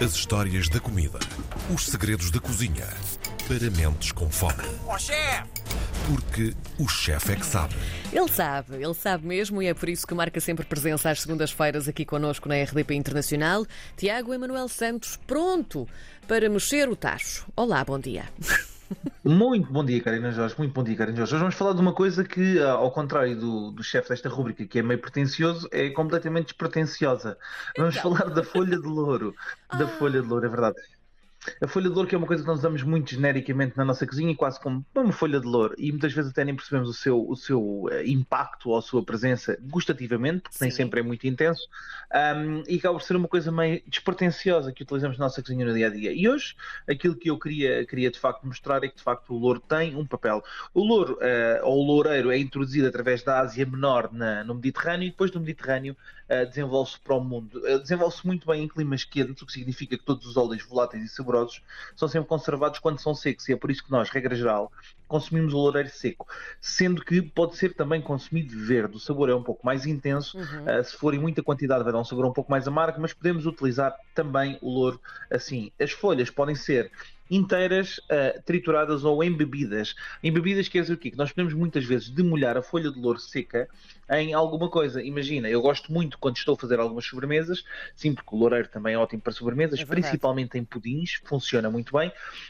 As histórias da comida. Os segredos da cozinha. Para mentes com fome. Ó chefe! Porque o chefe é que sabe. Ele sabe, ele sabe mesmo e é por isso que marca sempre presença às segundas-feiras aqui connosco na RDP Internacional. Tiago Emanuel Santos, pronto para mexer o tacho. Olá, bom dia. Muito bom dia, Karina Jorge. Muito bom dia, Karina Jorge. Hoje vamos falar de uma coisa que, ah, ao contrário do, do chefe desta rúbrica, que é meio pretencioso, é completamente despretensiosa. Vamos falar da folha de louro. Da folha de louro, é verdade. A folha de louro que é uma coisa que nós usamos muito genericamente na nossa cozinha, quase como uma folha de louro, e muitas vezes até nem percebemos o seu, o seu eh, impacto ou a sua presença gustativamente, porque nem Sim. sempre é muito intenso, um, e acaba por ser uma coisa meio despretensiosa que utilizamos na nossa cozinha no dia a dia. E hoje, aquilo que eu queria, queria de facto mostrar é que de facto o louro tem um papel. O louro, eh, ou o loureiro, é introduzido através da Ásia Menor na- no Mediterrâneo e depois do Mediterrâneo eh, desenvolve-se para o mundo. Eh, desenvolve-se muito bem em climas quentes, o que significa que todos os óleos voláteis e são sempre conservados quando são secos, e é por isso que nós, regra geral, consumimos o loureiro seco, sendo que pode ser também consumido verde. O sabor é um pouco mais intenso, uh, se for em muita quantidade vai dar um sabor um pouco mais amargo, mas podemos utilizar também o louro assim. As folhas podem ser inteiras, uh, trituradas ou embebidas. Embebidas quer dizer o quê? Que nós podemos muitas vezes demolhar a folha de louro seca em alguma coisa. Imagina, eu gosto muito quando estou a fazer algumas sobremesas, sim, porque o loureiro também é ótimo para sobremesas, É principalmente em pudins, funciona muito bem.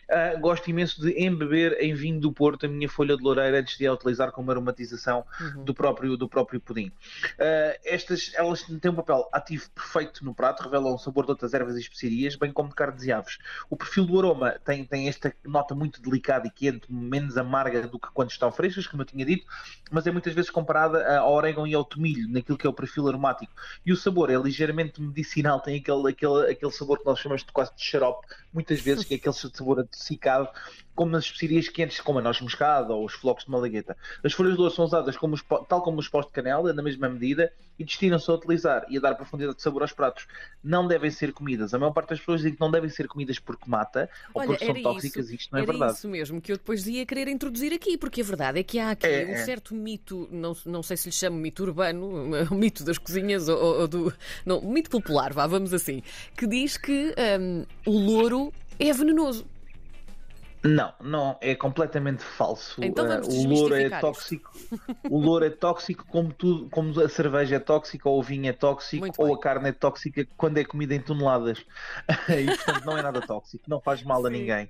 Uh, gosto imenso de embeber em vinho do Porto a minha folha de loureira antes de a utilizar como aromatização do próprio, do próprio pudim. Uh, estas, elas têm um papel ativo perfeito no prato, revelam o sabor de outras ervas e especiarias, bem como de carnes e aves. O perfil do aroma tem, tem esta nota muito delicada e quente, menos amarga do que quando estão frescas, como eu tinha dito, mas é muitas vezes comparada ao orégano e ao tomilho, naquilo que é o perfil aromático. E o sabor é ligeiramente medicinal, tem aquele, aquele, aquele sabor que nós chamamos de quase de xarope, muitas vezes, que é aquele sabor adocicado, como nas especiarias quentes, como a noz moscada ou os flocos de malagueta. As folhas de louro são usadas como os tal como os pós de canela, na mesma medida, e destinam-se a utilizar e a dar profundidade de sabor aos pratos. Não devem ser comidas. A maior parte das pessoas dizem que não devem ser comidas porque mata ou Olha, porque são tóxicas, isso, isto não é era verdade. isso mesmo que eu depois ia querer introduzir aqui, porque a verdade é que há aqui É, um é. certo mito, não, não sei se lhe chamo mito urbano, o mito das cozinhas ou, ou- do. Não, mito popular, vá, vamos assim, que diz que hum, o louro é venenoso. Não, não, é completamente falso. Então Eh, o louro é tóxico. O louro é tóxico como tudo, como a cerveja é tóxica, ou o vinho é tóxico, Muito ou bem. a carne é tóxica quando é comida em toneladas. e portanto não é nada tóxico, não faz mal a Sim. ninguém.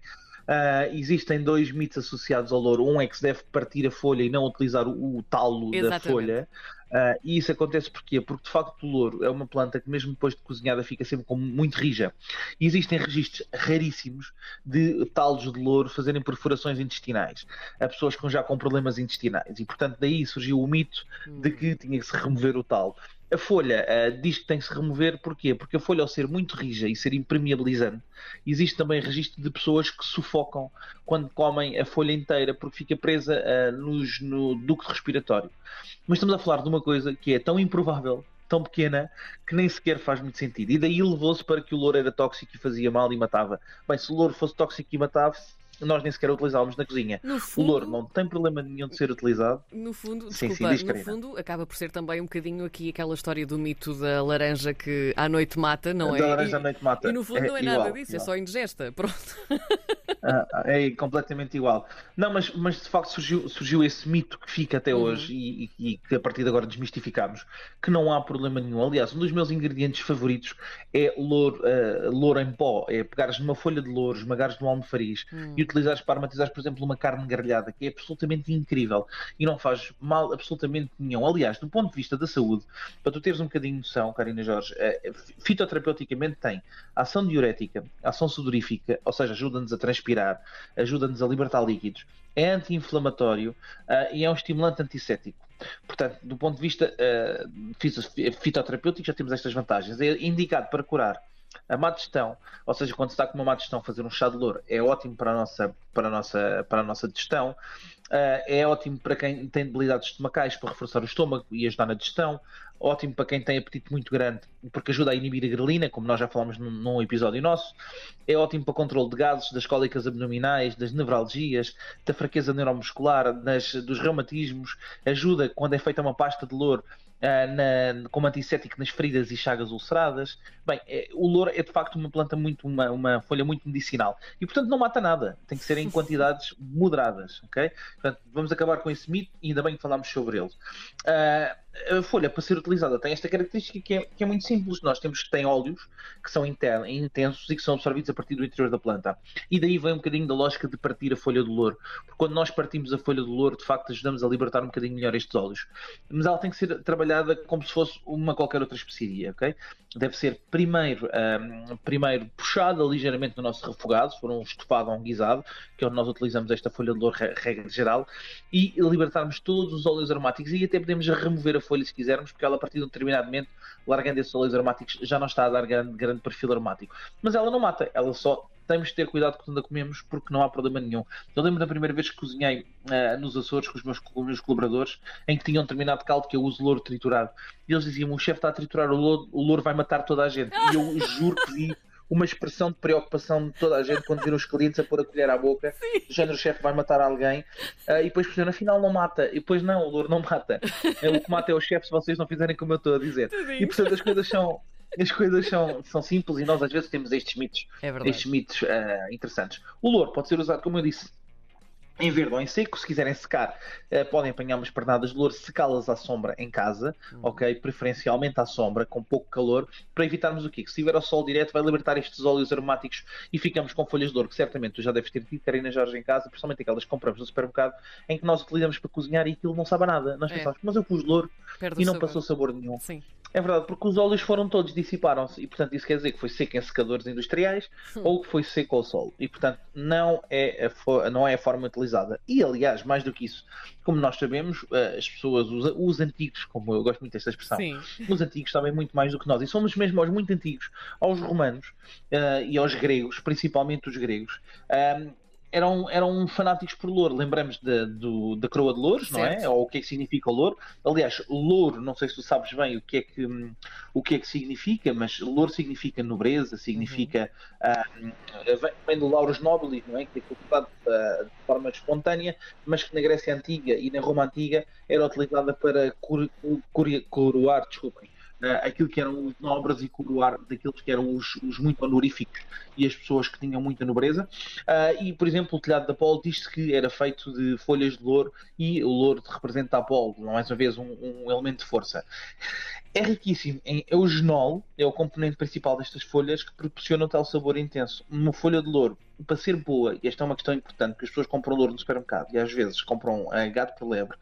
Ah, existem dois mitos associados ao louro. Um é que se deve partir a folha e não utilizar o, o talo da Exatamente. folha. Ah, e isso acontece porquê? Porque de facto o louro é uma planta que mesmo depois de cozinhada fica sempre como muito rija. E existem registros raríssimos de talos de louro fazerem perfurações intestinais a pessoas com, já com problemas intestinais. E portanto daí surgiu o mito de que tinha que se remover o talo. A folha ah, diz que tem que se remover porquê? Porque a folha, ao ser muito rija e ser impermeabilizante, existe também registro de pessoas que sufocam quando comem a folha inteira porque fica presa ah, nos- no ducto respiratório. Mas estamos a falar de uma coisa que é tão improvável, tão pequena, que nem sequer faz muito sentido. E daí levou-se para que o louro era tóxico e fazia mal e matava. Bem, se o louro fosse tóxico e matava, nós nem sequer utilizávamos na cozinha. No O fundo, louro não tem problema nenhum de ser utilizado. No fundo, Sim, sim, desculpa, diz, no fundo acaba por ser também um bocadinho aqui aquela história do mito da laranja que à noite mata, não é? da laranja E- à noite mata. E no fundo não é nada igual, disso, é igual. só indigesta. Pronto. Ah, é completamente igual. Não, mas, mas de facto surgiu, surgiu esse mito que fica até Uhum. hoje e, e- e que a partir de agora desmistificamos que não há problema nenhum. Aliás, um dos meus ingredientes favoritos é louro, ah, louro em pó. É pegares numa folha de louro, esmagares num almofariz Hum. e utilizares para aromatizares, por exemplo, uma carne grelhada, que é absolutamente incrível e não faz mal absolutamente nenhum. Aliás, do ponto de vista da saúde, para tu teres um bocadinho de noção, Karina Jorge, eh, fitoterapeuticamente tem ação diurética, ação sudorífica, ou seja, ajuda-nos a transpirar, ajuda-nos a libertar líquidos, é anti-inflamatório ah, e é um estimulante antisséptico. Portanto, do ponto de vista fito- fitoterapêutico, já temos estas vantagens. É indicado para curar a má digestão, ou seja, quando se está com uma má digestão, fazer um chá de louro é ótimo para a nossa, para a nossa, para a nossa digestão. Ah, é ótimo para quem tem debilidades estomacais para reforçar o estômago e ajudar na digestão. Ótimo para quem tem apetite muito grande, porque ajuda a inibir a grelina, como nós já falámos num, num episódio nosso. É ótimo para controle de gases, das cólicas abdominais, das nevralgias, da fraqueza neuromuscular, das, dos reumatismos. Ajuda, quando é feita uma pasta de louro, uh, na, como antisséptico nas feridas e chagas ulceradas. Bem, é, o louro é de facto uma planta muito, uma, uma folha muito medicinal e portanto não mata nada, tem que ser em quantidades moderadas, ok? Portanto, vamos acabar com esse mito e ainda bem que falámos sobre ele. Uh, a folha, para ser utilizada, tem esta característica que é, que é muito simples. Nós temos que tem óleos que são intensos e que são absorvidos a partir do interior da planta. E daí vem um bocadinho da lógica de partir a folha do louro. Porque quando nós partimos a folha do louro, de facto, ajudamos a libertar um bocadinho melhor estes óleos. Mas ela tem que ser trabalhada como se fosse uma qualquer outra especiaria, ok? Deve ser primeiro, um, primeiro puxada ligeiramente no nosso refogado, se for um estofado ou um guisado, que é onde nós utilizamos esta folha de louro, regra geral, e libertarmos todos os óleos aromáticos. E até podemos remover a folha se quisermos, porque ela a partir de um determinado momento, largando esses óleos aromáticos, já não está a dar grande, grande perfil aromático. Mas ela não mata, ela só temos de ter cuidado quando a comemos porque não há problema nenhum. Eu lembro da primeira vez que cozinhei uh, nos Açores com os, meus, com os meus colaboradores, em que tinham um determinado caldo que eu uso louro triturado. E eles diziam: o chefe está a triturar o louro, o louro vai matar toda a gente. E eu juro que vi uma expressão de preocupação de toda a gente quando viram os clientes a pôr a colher à boca, Sim. do género o chefe vai matar alguém, uh, e depois perceberam, afinal não mata, e depois não, o louro não mata. É, o que mata é o chefe se vocês não fizerem como eu estou a dizer. E portanto as coisas são. As coisas são, são simples e nós às vezes temos estes mitos, é estes mitos uh, interessantes. O louro pode ser usado, como eu disse, em verde ou em seco. Se quiserem secar, uh, podem apanhar umas pernadas de louro, secá-las à sombra em casa, uhum. ok? Preferencialmente à sombra, com pouco calor, para evitarmos o quê? Que se tiver ao sol direto, vai libertar estes óleos aromáticos e ficamos com folhas de louro, que certamente tu já deves ter tido, Karina Jorge, em casa, principalmente aquelas que compramos no supermercado, em que nós utilizamos para cozinhar e aquilo não sabe a nada. Nós é. pensamos, mas eu pus louro Perde e não sabor. passou sabor nenhum. Sim. É verdade, porque os óleos foram todos, dissiparam-se, e portanto isso quer dizer que foi seco em secadores industriais hum. ou que foi seco ao sol. E portanto não é, a não é a forma utilizada. E aliás, mais do que isso, como nós sabemos, eh, as pessoas, os, os antigos, como eu gosto muito desta expressão, Sim. os antigos sabem muito mais do que nós. E somos mesmo aos muito antigos, aos romanos uh, e aos gregos, principalmente os gregos. Uh, eram, eram fanáticos por louro. Lembramos de, do, da coroa de louros, não é? Ou o que é que significa o louro. Aliás, louro, não sei se tu sabes bem o que é que, o que, é que significa, mas louro significa nobreza, significa. Uhum. Uh, vem do lauros nobilis, não é? Que é cultivado uh, de forma espontânea, mas que na Grécia Antiga e na Roma Antiga era utilizada para coroar, desculpem, uh, aquilo que eram os nobres e coroar daqueles que eram os, os, muito honoríficos e as pessoas que tinham muita nobreza. Uh, e, por exemplo, o telhado da Apolo diz-se que era feito de folhas de louro e o louro representa Apolo, mais uma vez um, um elemento de força. É riquíssimo em eugenol, é o componente principal destas folhas que proporciona o tal sabor intenso. Uma folha de louro, para ser boa, e esta é uma questão importante, porque as pessoas compram louro no supermercado e às vezes compram uh, gato por lebre,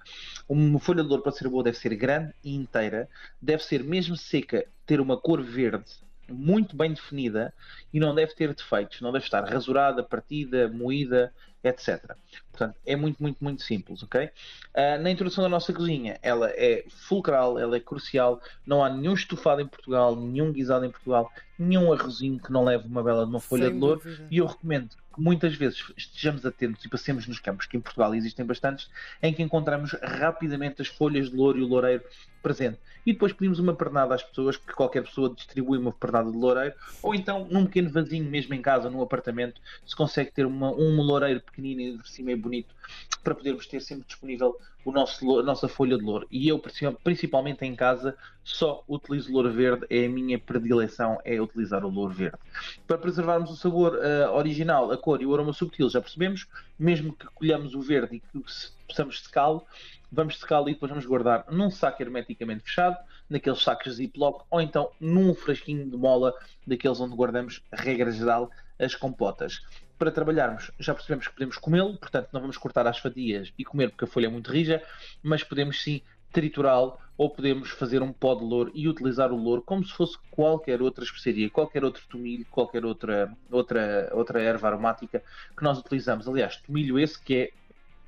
uma folha de louro para ser boa deve ser grande e inteira, deve ser mesmo seca, ter uma cor verde muito bem definida e não deve ter defeitos, não deve estar rasurada, partida, moída, etc. Portanto, é muito, muito, muito simples, ok? Uh, na introdução da nossa cozinha, ela é fulcral, ela é crucial, não há nenhum estofado em Portugal, nenhum guisado em Portugal, nenhum arrozinho que não leve uma bela de uma folha Sem de louro, dúvida. e eu recomendo muitas vezes estejamos atentos e passemos nos campos, que em Portugal existem bastantes, em que encontramos rapidamente as folhas de louro e o loureiro presente. E depois pedimos uma pernada às pessoas, que qualquer pessoa distribui uma pernada de loureiro, ou então num pequeno vasinho, mesmo em casa, num apartamento, se consegue ter uma, um loureiro pequenino e de cima é bonito, para podermos ter sempre disponível o nosso, a nossa folha de louro. E eu, principalmente em casa, só utilizo louro verde, é a minha predileção, é utilizar o louro verde. Para preservarmos o sabor uh, original, a cor e o aroma subtil, já percebemos, mesmo que colhamos o verde e que possamos secá-lo, vamos secá-lo e depois vamos guardar num saco hermeticamente fechado, naqueles sacos Ziploc, ou então num frasquinho de mola, daqueles onde guardamos, regra geral, as compotas para trabalharmos, já percebemos que podemos comê-lo, portanto não vamos cortar as fatias e comer porque a folha é muito rija, mas podemos sim triturá-lo ou podemos fazer um pó de louro e utilizar o louro como se fosse qualquer outra especiaria, qualquer outro tomilho, qualquer outra, outra, outra erva aromática que nós utilizamos. Aliás, tomilho esse que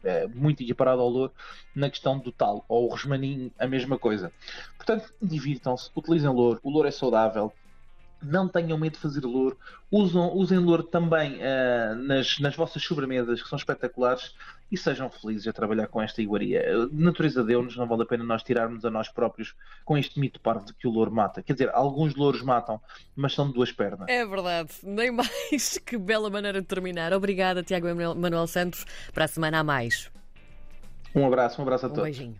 é, é muito equiparado ao louro na questão do tal, ou o resmaninho, a mesma coisa. Portanto, divirtam-se, utilizem louro, o louro é saudável, não tenham medo de fazer louro. Usam, usem louro também uh, nas, nas vossas sobremesas, que são espetaculares, e sejam felizes a trabalhar com esta iguaria. A natureza deu-nos, não vale a pena nós tirarmos a nós próprios com este mito parvo de que o louro mata. Quer dizer, alguns louros matam, mas são de duas pernas. É verdade, nem mais. Que bela maneira de terminar. Obrigada, Tiago Manuel Santos. Para a semana a mais. Um abraço, um abraço a um todos. Beijinho.